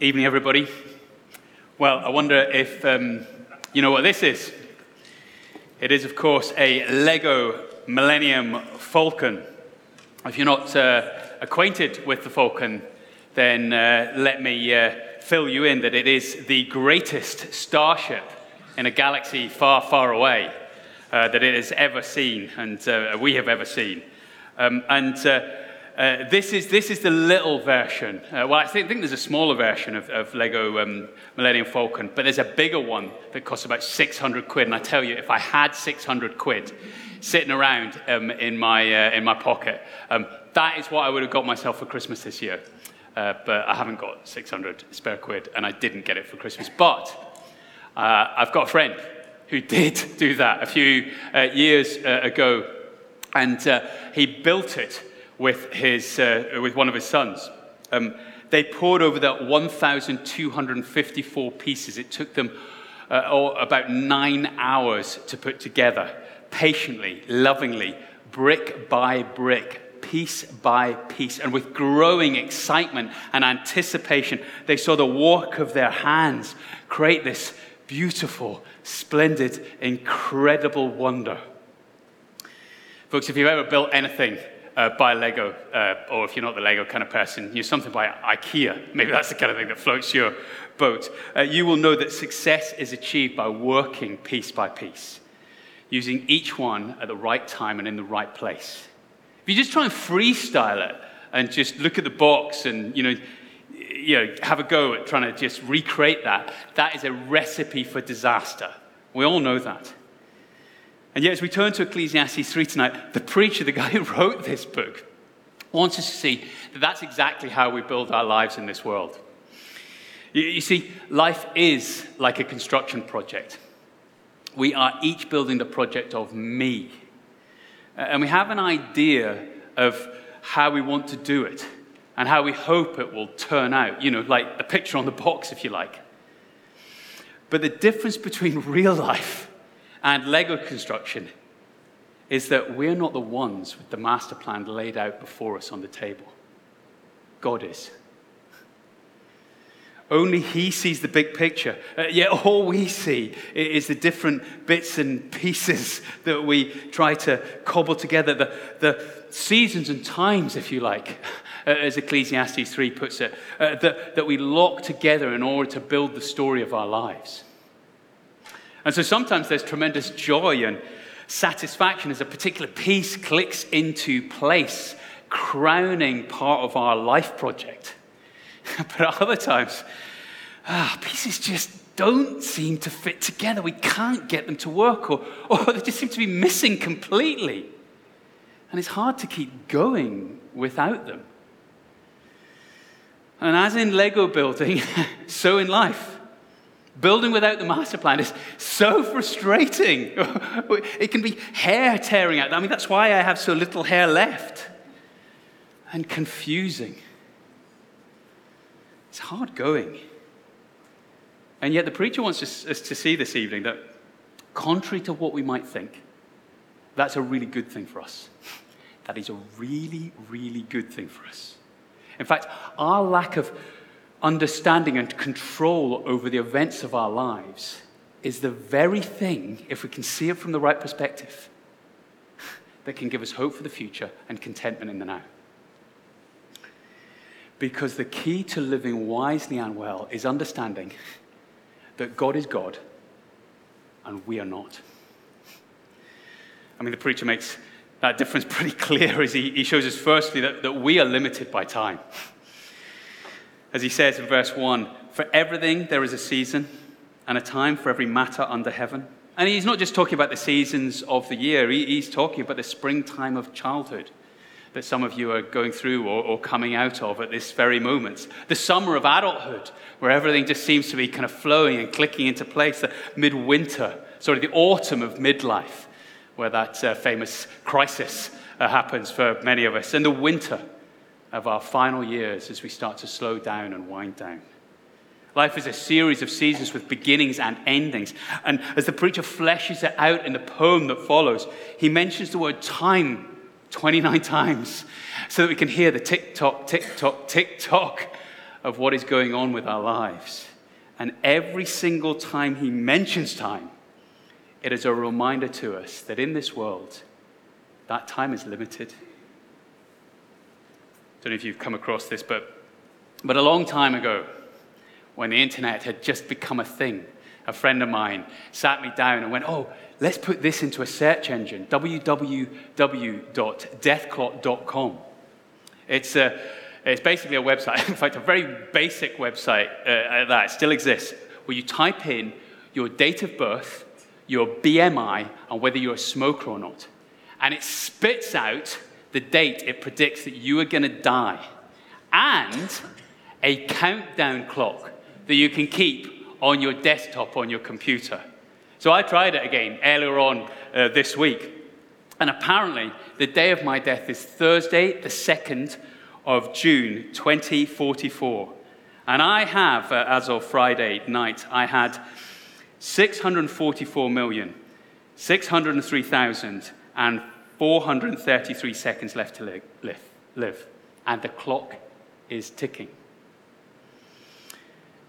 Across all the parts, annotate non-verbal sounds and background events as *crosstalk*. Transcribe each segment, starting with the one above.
Evening, everybody. Well, I wonder if um, you know what this is. It is, of course, a Lego Millennium Falcon. If you're not uh, acquainted with the Falcon, then uh, let me uh, fill you in that it is the greatest starship in a galaxy far, far away uh, that it has ever seen and uh, we have ever seen. Um, and uh, uh, this, is, this is the little version. Uh, well, I think, think, there's a smaller version of, of Lego um, Millennium Falcon, but there's a bigger one that costs about 600 quid. And I tell you, if I had 600 quid sitting around um, in, my, uh, in my pocket, um, that is what I would have got myself for Christmas this year. Uh, but I haven't got 600 spare quid, and I didn't get it for Christmas. But uh, I've got a friend who *laughs* did do that a few years ago, and he built it with, his, uh, with one of his sons. Um, they pored over that 1,254 pieces. It took them uh, about nine hours to put together, patiently, lovingly, brick by brick, piece by piece. And with growing excitement and anticipation, they saw the work of their hands create this beautiful, splendid, incredible wonder. Folks, if you've ever built anything uh, by Lego, uh, or if you're not the Lego kind of person, use something by IKEA. Maybe that's the kind of thing that floats your boat. Uh, you will know that success is achieved by working piece by piece, using each one at the right time and in the right place. If you just try and freestyle it and just look at the box and, you know, you know, have a go at trying to just recreate that, that is a recipe for disaster. We all know that. And yet, as we turn to Ecclesiastes 3 tonight, the preacher, the guy who wrote this book, wants us to see that that's exactly how we build our lives in this world. You, you see, life is like a construction project. We are each building the project of me. And we have an idea of how we want to do it and how we hope it will turn out. You know, like the picture on the box, if you like. But the difference between *laughs* real life and Lego construction is that we're not the ones with the master plan laid out before us on the table. God is. Only He sees the big picture. Uh, yet all we see is the different bits and pieces *laughs* that we try to cobble together, the, the seasons and times, if you like, *laughs* uh, as Ecclesiastes 3 puts it, uh, that, that we lock together in order to build the story of our lives. And so sometimes there's tremendous joy and satisfaction as a particular piece clicks into place, crowning part of our life project. *laughs* but other times, ah, pieces just don't seem to fit together. We can't get them to work, or, or they just seem to be missing completely. And it's hard to keep going without them. And as in Lego building, *laughs* so in life. Building without the master plan is so frustrating. *laughs* it can be hair tearing out. I mean, that's why I have so little hair left. And confusing. It's hard going. And yet, the preacher wants us to see this evening that, contrary to what we might think, that's a really good thing for us. That is a really, really good thing for us. In fact, our lack of understanding and control over the events of our lives is the very thing, if we can see it from the right perspective, *laughs* that can give us hope for the future and contentment in the now. Because the key to living wisely and well is understanding that God is God and we are not. I mean, the preacher makes that difference *laughs* pretty clear as he, he shows us, firstly, that, that we are limited by time. As he says in verse 1 For everything there is a season and a time for every matter under heaven. And he's not just talking about the seasons of the year, he's talking about the springtime of childhood that some of you are going through or, or, coming out of at this very moment. The summer of adulthood, where everything just seems to be kind of flowing and clicking into place. The midwinter, sorry, the autumn of midlife, where that uh, famous crisis uh, happens for many of us. And the winter, of our final years as we start to slow down and wind down. Life is a series of seasons with beginnings and endings. And as the preacher fleshes it out in the poem that follows, he mentions the word time 29 times so that we can hear the tick tock, tick tock, tick tock of what is going on with our lives. And every single time he mentions time, it is a reminder to us that in this world, that time is limited. Don't know if you've come across this, but, but a long time ago, when the internet had just become a thing, a friend of mine sat me down and went, Oh, let's put this into a search engine www.deathclock.com. It's, a, it's basically a website, *laughs* in fact, a very basic website uh, that still exists, where you type in your date of birth, your BMI, and whether you're a smoker or not. And it spits out the date it predicts that you are going to die, and a countdown clock that you can keep on your desktop on your computer. So I tried it again earlier on uh, this week. And apparently, the day of my death is Thursday, the 2nd of June, 2044. And I have, uh, as of Friday night, I had 644 million, 603,000, and 433 seconds left to live. And the clock is ticking.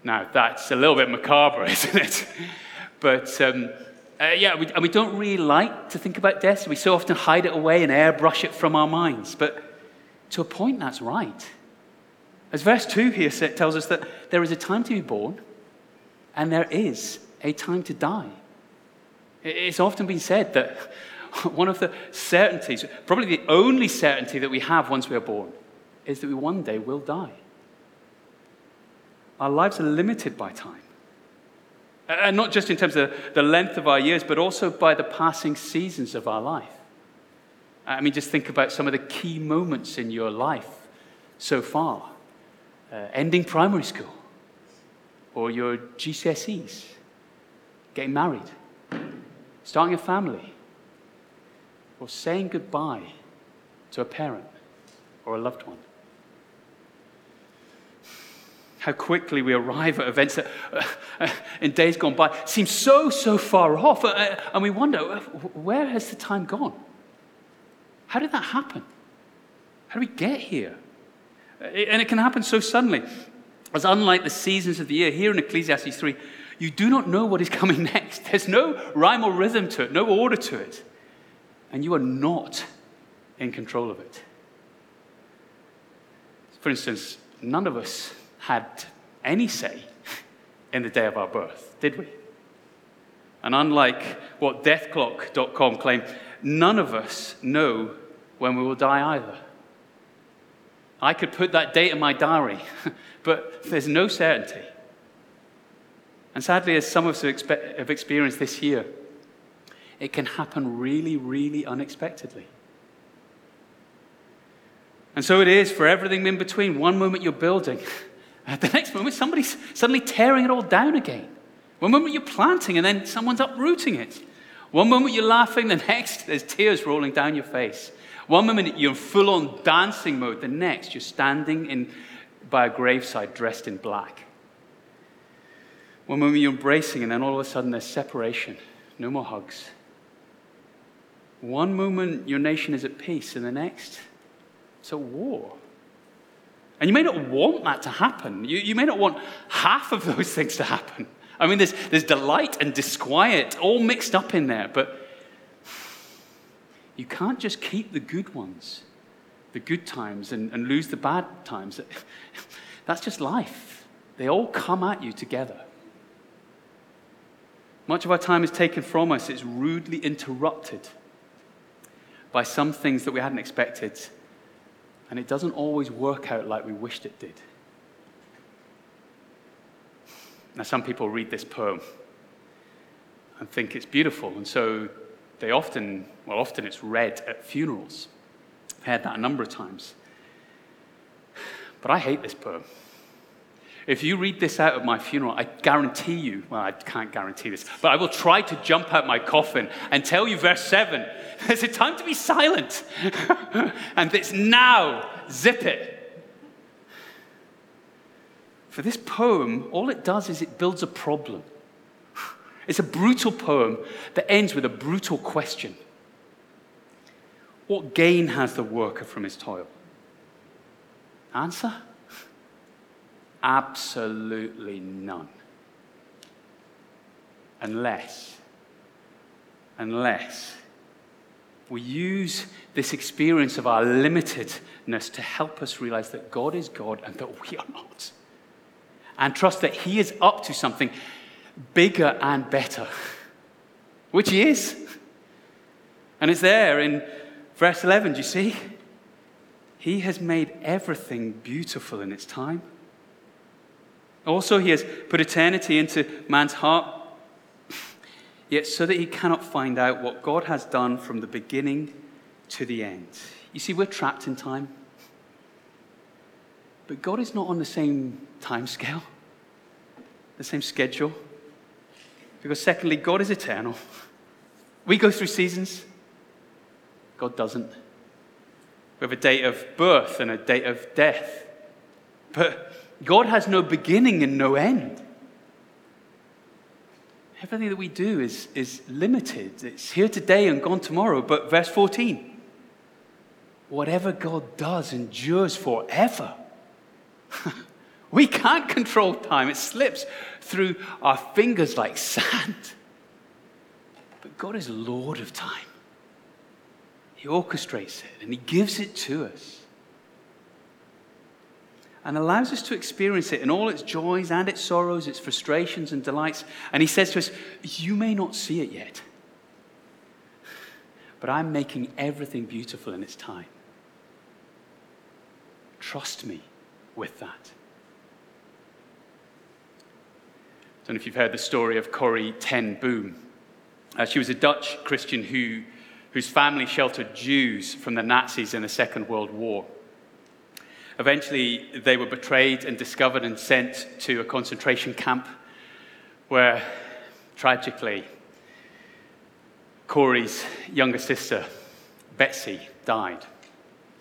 Now, that's a little bit macabre, *laughs* isn't it? But um, uh, yeah, we, and we don't really like to think about death. So we so often hide it away and airbrush it from our minds. But to a point, that's right. As verse 2 here tells us that there is a time to be born and there is a time to die. It's often been said that *laughs* one of the certainties, probably the only certainty that we have once we are born, is that we one day will die. Our lives are limited by time. And not just in terms of the length of our years, but also by the passing seasons of our life. I mean, just think about some of the key moments in your life so far uh, ending primary school, or your GCSEs, getting married, starting a family, or saying goodbye to a parent or a loved one how quickly we arrive at events that uh, in days gone by seem so, so far off. Uh, and we wonder, uh, where has the time gone? How did that happen? How did we get here? And it can happen so suddenly. As unlike the seasons of the year, here in Ecclesiastes 3, you do not know what is coming *laughs* next. There's no rhyme or rhythm to it, no order to it. And you are not in control of it. For instance, none of us had any say in the day of our birth, did we? And unlike what deathclock.com claimed, none of us know when we will die either. I could put that date in my diary, *laughs* but there's no certainty. And sadly, as some of us have experienced this year, it can happen really, really unexpectedly. And so it is for everything in between. One moment you're building, *laughs* the next moment, somebody's suddenly tearing it all down again. One moment you're planting and then someone's uprooting it. One moment you're laughing, the *laughs* next there's tears rolling down your face. One moment you're in full on dancing mode, the next you're standing in, by a graveside dressed in black. One moment you're embracing, and then all of a sudden there's separation. No more hugs. One moment your nation is at peace, and the next it's at war. And you may not want that to happen. You, you may not want half of those *laughs* things to happen. I mean, there's, there's delight and disquiet all mixed up in there, but you can't just keep the good ones, the good times, and, and lose the bad times. *laughs* That's just life. They all come at you together. Much of our time is taken from us, it's rudely interrupted by some things that we hadn't expected and it doesn't always work out like we wished it did. Now, some people read this poem and think it's beautiful, and so they often, well, often it's read at funerals. I've heard that a number of times. But I hate this poem. If you read this out at my funeral, I guarantee you, well, I can't guarantee this, but I will try to jump out my coffin and tell you, verse 7, *laughs* there's a time to be silent. *laughs* and it's now. Zip it. For this poem, all it does is it builds a problem. *sighs* It's a brutal poem that ends with a brutal question What gain has the worker from his toil? Answer Absolutely none. Unless, unless we use this experience of our limitedness to help us realize that God is God and that we are not. And trust that He is up to something bigger and better, which He is. And it's there in verse 11, do you see? He has made everything beautiful in its time. Also, He has put eternity into man's heart yet so that he cannot find out what God has done from the beginning to the end. You see, we're trapped in time. But God is not on the same time scale, the same schedule. Because, secondly, God is eternal. We go through seasons, God doesn't. We have a date of birth and a date of death. But God has no beginning and no end. Everything that we do is, is limited. It's here today and gone tomorrow. But verse 14 whatever God does endures forever. *laughs* we can't control time, it slips through our fingers like sand. But God is Lord of time. He orchestrates it and He gives it to us and allows us to experience it in all its joys and its sorrows, its frustrations and delights. And he says to us, You may not see it yet, but I'm making everything beautiful in its time. Trust me with that. I don't know if you've heard the story of Corrie ten Boom. Uh, she was a Dutch Christian who, whose family sheltered Jews from the Nazis in the Second World War. Eventually, they were betrayed and discovered and sent to a concentration camp where, tragically, Corrie's younger sister, Betsy, died.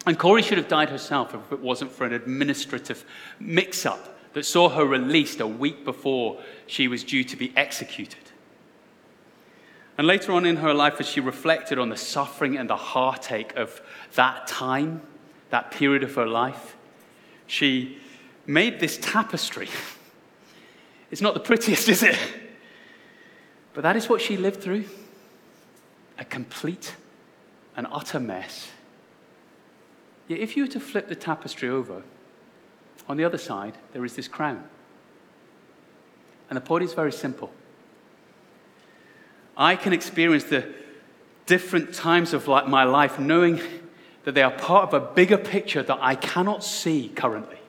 And Corrie should have died herself if it wasn't for an administrative mix up that saw her released a week before she was due to be executed. And later on in her life, as she reflected on the suffering and the heartache of that time, that period of her life, she made this tapestry. *laughs* It's not the prettiest, is it? But that is what she lived through a complete and utter mess. Yet, if you were to flip the tapestry over, on the other side, there is this crown. And the point is very simple. I can experience the different times of my life knowing that they are part of a bigger picture that I cannot see currently,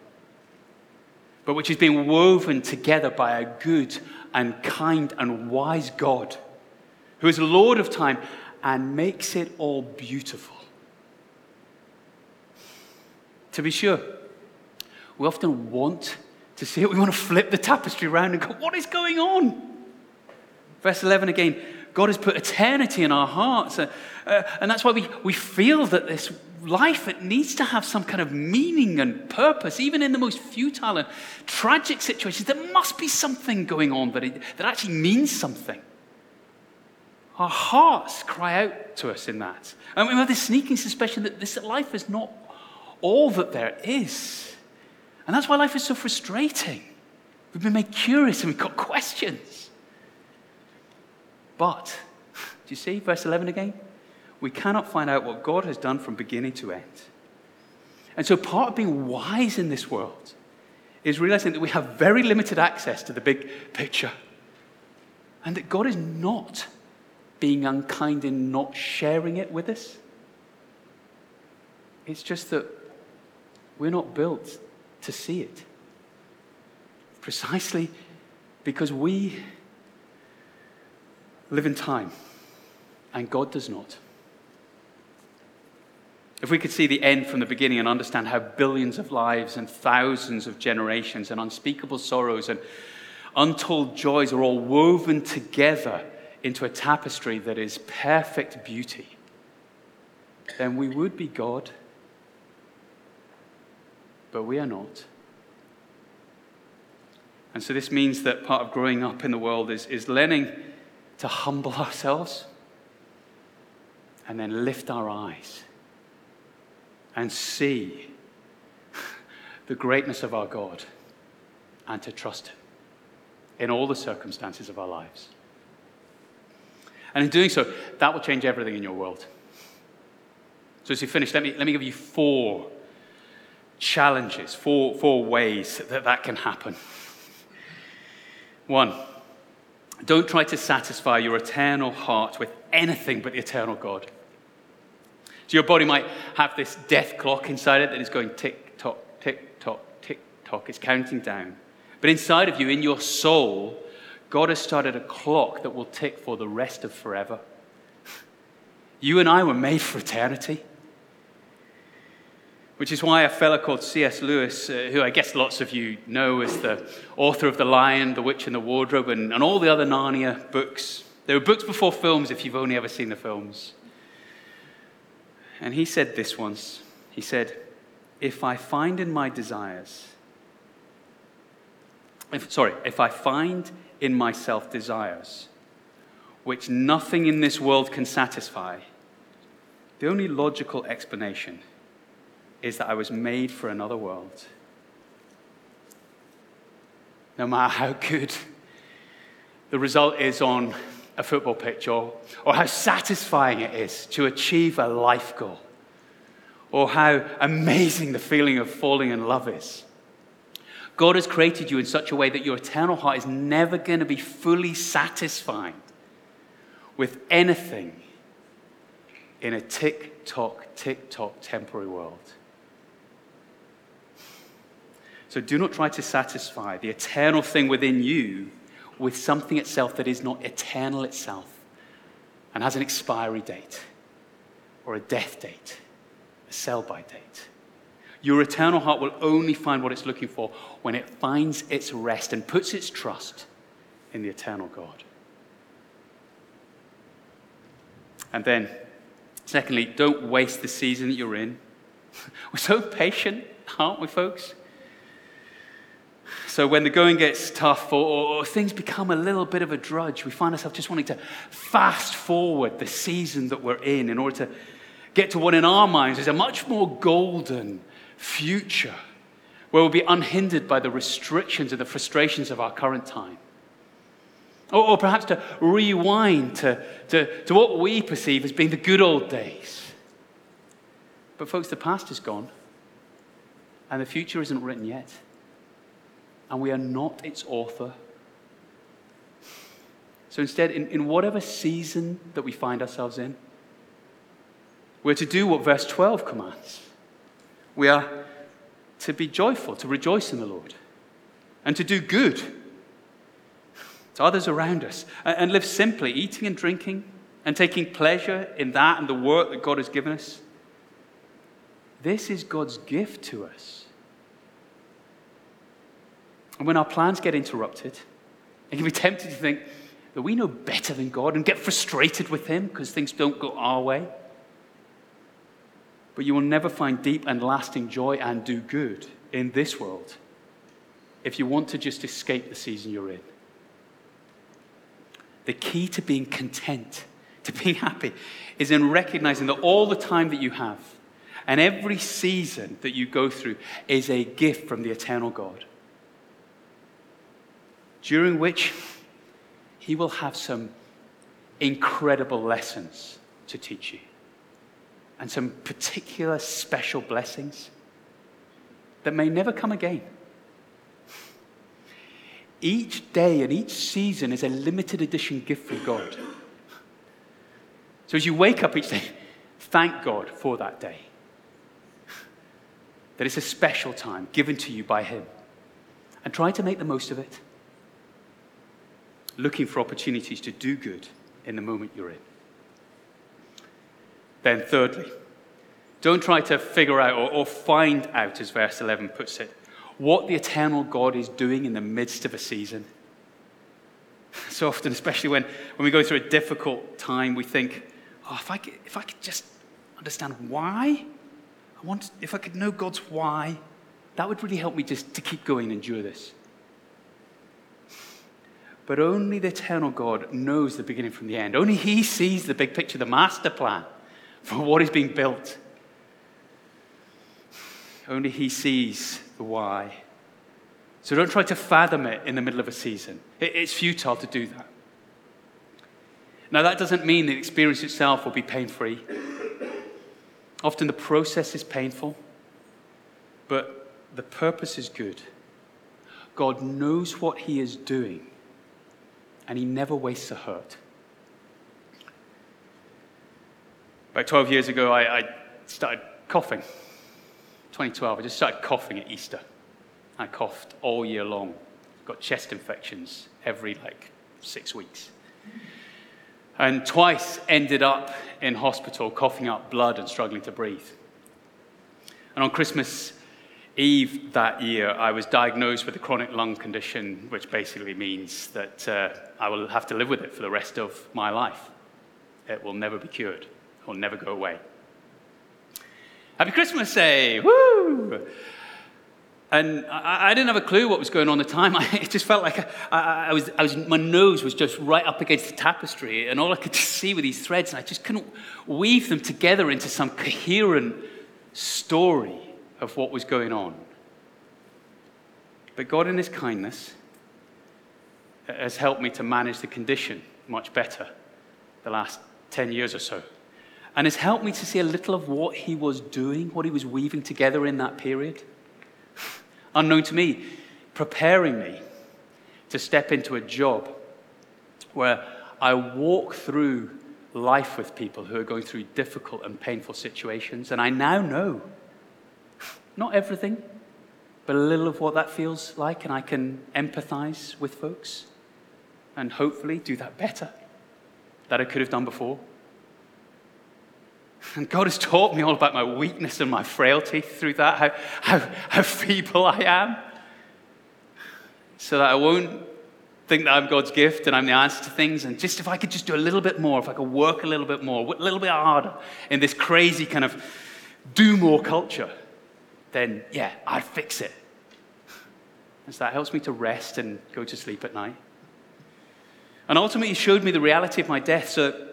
but which is being woven together by a good and kind and wise God who is Lord of time and makes it all beautiful. To be sure, we often want to see it. We want to flip the tapestry around and go, What is going on? Verse 11 again God has put eternity in our hearts. Uh, uh, and that's why we, we feel that this life, it needs to have some kind of meaning and purpose, even in the most futile and tragic situations. There must be something going on that, it, that actually means something. Our hearts cry out to us in that. And we have this sneaking suspicion that this life is not all that there is. And that's why life is so frustrating. We've been made curious and we've got *laughs* questions. But, *laughs* do you see verse 11 again? We cannot find out what God has done from beginning to end. And so, part of being wise in this world is realizing that we have very limited access to the big picture. And that God is not being unkind in not sharing it with us. It's just that we're not built to see it. Precisely because we live in time, and God does not. If we could see the end from the beginning and understand how billions of lives and thousands of generations and unspeakable sorrows and untold joys are all woven together into a tapestry that is perfect beauty, then we would be God. But we are not. And so this means that part of growing up in the world is, is learning to humble ourselves and then lift our eyes and see *laughs* the greatness of our God and to trust Him in all the circumstances of our lives. And in doing so, that will change everything in your world. So, as we finish, let me, let me give you four challenges, four, four ways that that can happen. One, don't try to satisfy your eternal heart with anything but the eternal God. So, your body might have this death clock inside it that is going tick tock, tick tock, tick tock. It's counting down. But inside of you, in your soul, God has started a clock that will tick for the rest of forever. You and I were made for eternity. Which is why a fellow called C.S. Lewis, uh, who I guess lots of you know as the author of The Lion, The Witch, and the Wardrobe, and, and all the other Narnia books. There were books before films if you've only ever seen the films. And he said this once He said, If I find in my desires, if, sorry, if I find in myself desires which nothing in this world can satisfy, the only logical explanation is that I was made for another world. No matter how good the result is on a football pitch or, or how satisfying it is to achieve a life goal or how amazing the feeling of falling in love is. God has created you in such a way that your eternal heart is never going to be fully satisfied with anything in a tick tock, tick tock temporary world. So do not try to satisfy the eternal thing within you with something itself that is not eternal itself and has an expiry date or a death date, a sell by date. Your eternal heart will only find what it's looking for when it finds its rest and puts its trust in the eternal God. And then, secondly, don't waste the season that you're in. *laughs* We're so patient, aren't we, folks? So when the going gets tough or, or, things become a little bit of a drudge, we find ourselves just wanting to fast forward the season that we're in in order to get to what in our minds is a much more golden future where we'll be unhindered by the restrictions and the frustrations of our current time. Or, or perhaps to rewind to, to, to what we perceive as being the good old days. But, folks, the past is gone, and the future isn't written yet and we are not its author. So instead, in, in whatever season that we find ourselves in, we're to do what verse 12 commands. We are to be joyful, to rejoice in the Lord, and to do good to others around us, and, and live simply, eating and drinking, and taking pleasure in that and the work that God has given us. This is God's gift to us. And when our plans get interrupted, it can be tempted to think that we know better than God and get frustrated with Him because things don't go our way. But you will never find deep and lasting joy and do good in this world if you want to just escape the season you're in. The key to being content, to being happy, is in recognizing that all the time that you have and every season that you go through is a gift from the eternal God during which he will have some incredible lessons to teach you and some particular special blessings that may never come again. Each day and each season is a limited edition gift from God. So as you wake up each day, thank God for that day. That it's a special time given to you by Him. And try to make the most of it looking for opportunities to do good in the moment you're in. Then, thirdly, don't try to figure out or, or, find out, as verse 11 puts it, what the eternal God is doing in the midst of a season. *laughs* So often, especially when, when we go through a difficult time, we think, oh, if I could, if I could just understand why, I want, if I could know God's why, that would really help me just to keep going and endure this. But only the eternal God knows the beginning from the end. Only He sees the big picture, the master plan for what is being built. Only He sees the why. So don't try to fathom it in the middle of a season. It's futile to do that. Now, that doesn't mean the experience itself will be pain free. Often the process is painful, but the purpose is good. God knows what He is doing, and He never wastes a hurt. About 12 years ago, I, I started coughing. 2012, I just started coughing at Easter. I coughed all year long. Got chest infections every like six weeks. And twice ended up in hospital coughing up blood and struggling to breathe. And on Christmas Eve that year, I was diagnosed with a chronic lung condition, which basically means that uh, I will have to live with it for the rest of my life. It will never be cured, it will never go away. Happy Christmas, say, woo! And I, I, didn't have a clue what was going on at the time. *laughs* I, it just felt like I, I, was, I was, my nose was just right up against the tapestry, and all I could see were these threads, and I just couldn't weave them together into some coherent story of what was going on. But God, in His kindness, has helped me to manage the condition much better the last 10 years or so. And has helped me to see a little of what He was doing, what He was weaving together in that period *laughs* unknown to me, preparing me to step into a job where I walk through life with people who are going through difficult and painful situations. And I now know not everything, but a little of what that feels like. And I can empathize with folks and hopefully do that better that I could have done before. And God has taught me all about my weakness and my frailty through that, how, how, how feeble I am, so that I won't think that I'm God's gift and I'm the answer to things. And just if I could just do a little bit more, if I could work a little bit more, a little bit harder in this crazy kind of do more culture, then yeah, I'd fix it. And so that helps me to rest and go to sleep at night. And ultimately, showed me the reality of my death. So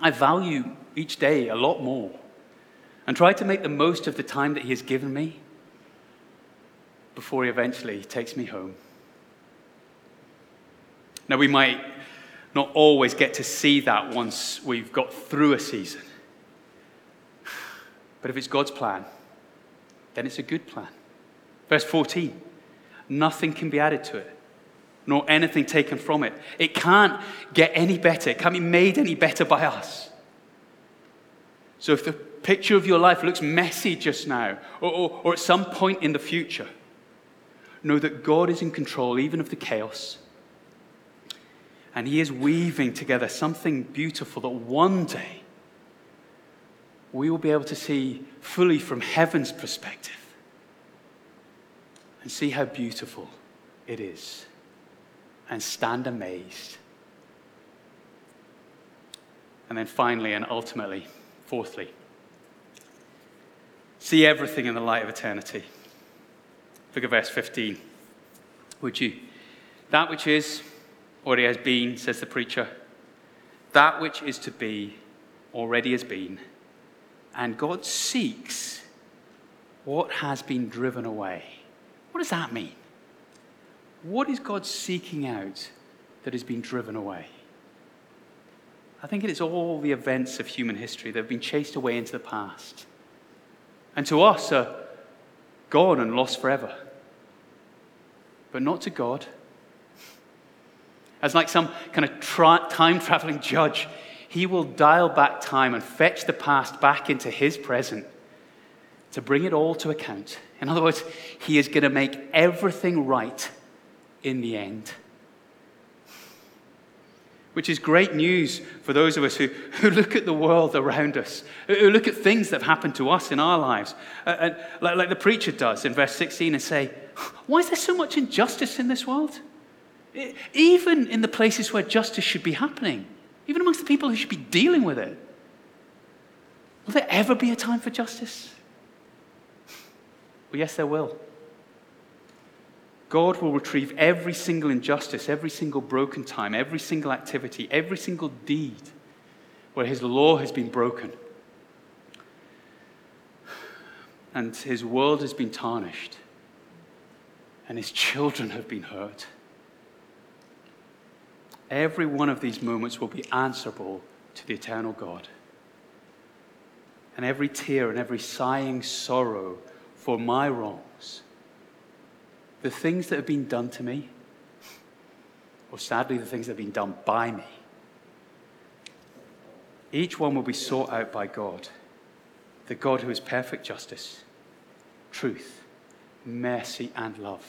I value each day a lot more and try to make the most of the time that He has given me before He eventually takes me home. Now, we might not always get to see that once we've got through a season. But if it's God's plan, then it's a good plan. Verse 14 nothing can be added to it, nor anything taken from it. It can't get any better, it can't be made any better by us. So if the picture of your life looks messy just now, or, or, or, at some point in the future, know that God is in control even of the chaos. And He is weaving together something beautiful that one day we will be able to see fully from heaven's perspective and see how beautiful it is and stand amazed. And then finally and ultimately, Fourthly, see everything in the light of eternity. Look at verse 15. Would you? That which is already has been, says the preacher. That which is to be already has been. And God seeks what has been driven away. What does that mean? What is God seeking out that has been driven away? I think it is all the events of human history that have been chased away into the past. And to us are gone and lost forever. But not to God. As like some kind of tra- time traveling judge, he will dial back time and fetch the past back into his present to bring it all to account. In other words, he is going to make everything right in the end which is great news for those of us who, who look at the world around us, who look at things that have happened to us in our lives, and like, like the preacher does in verse 16, and say, Why is there so much injustice in this world? Even in the places where justice should be happening, even amongst the people who should be dealing with it. Will there ever be a time for justice? Well, yes, there will. God will retrieve every single injustice, every single broken time, every single activity, every single deed where his law has been broken. And his world has been tarnished. and his children have been hurt. Every one of these moments will be answerable to the eternal God. And every tear and every sighing sorrow for my wrongs, the things that have been done to me, or sadly, the things that have been done by me, each one will be sought out by God, the God who is perfect justice, truth, mercy, and love.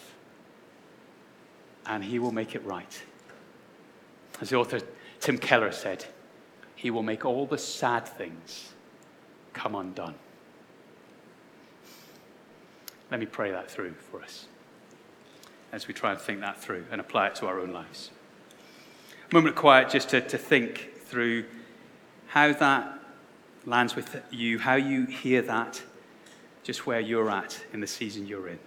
And he will make it right. As the author Tim Keller said, he will make all the sad things come undone. Let me pray that through for us as we try and think that through and apply it to our own lives. A moment of quiet just to, to think through how that lands with you, how you hear that, just where you're at in the season you're in.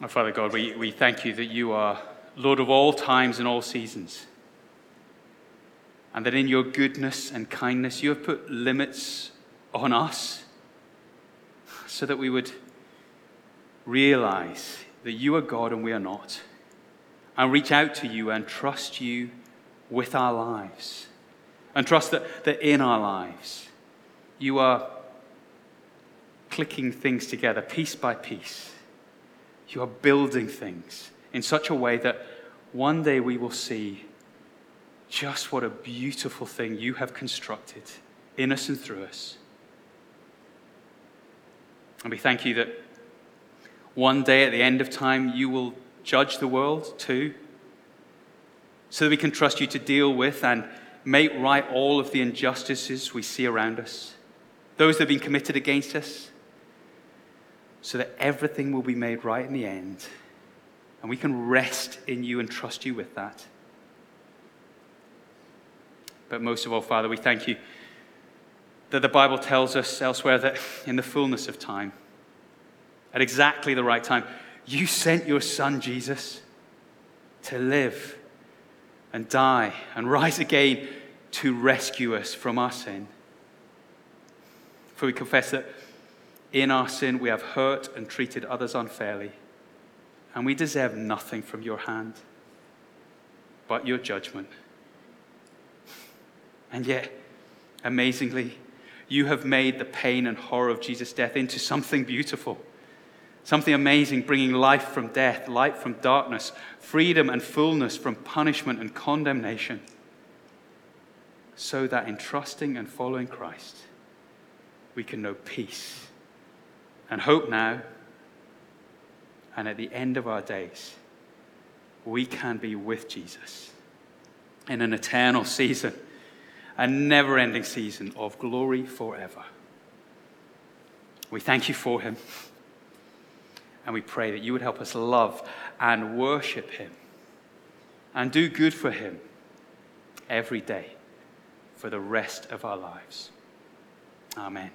Our Father God, we, we thank you that you are Lord of all times and all seasons. And that in your goodness and kindness, you have put limits on us so that we would realize that you are God and we are not. And reach out to you and trust you with our lives. And trust that, that in our lives, you are clicking things together piece by piece you are building things in such a way that one day we will see just what a beautiful thing you have constructed in us and through us. And we thank you that one day at the end of time you will judge the world too, so that we can trust you to deal with and make right all of the injustices we see around us, those that have been committed against us so that everything will be made right in the end. And we can rest in you and trust you with that. But most of all, Father, we thank you that the Bible tells us elsewhere that in the fullness of time, at exactly the right time, you sent your Son, Jesus, to live and die and rise again to rescue us from our sin. For we confess that in our sin, we have hurt and treated others unfairly, and we deserve nothing from your hand but your judgment. And yet, amazingly, you have made the pain and horror of Jesus' death into something beautiful, something amazing, bringing life from death, light from darkness, freedom and fullness from punishment and condemnation, so that in trusting and following Christ, we can know peace and hope now. And at the end of our days, we can be with Jesus in an eternal season, a never ending season of glory forever. We thank you for him. And we pray that you would help us love and worship him and do good for him every day for the rest of our lives. Amen.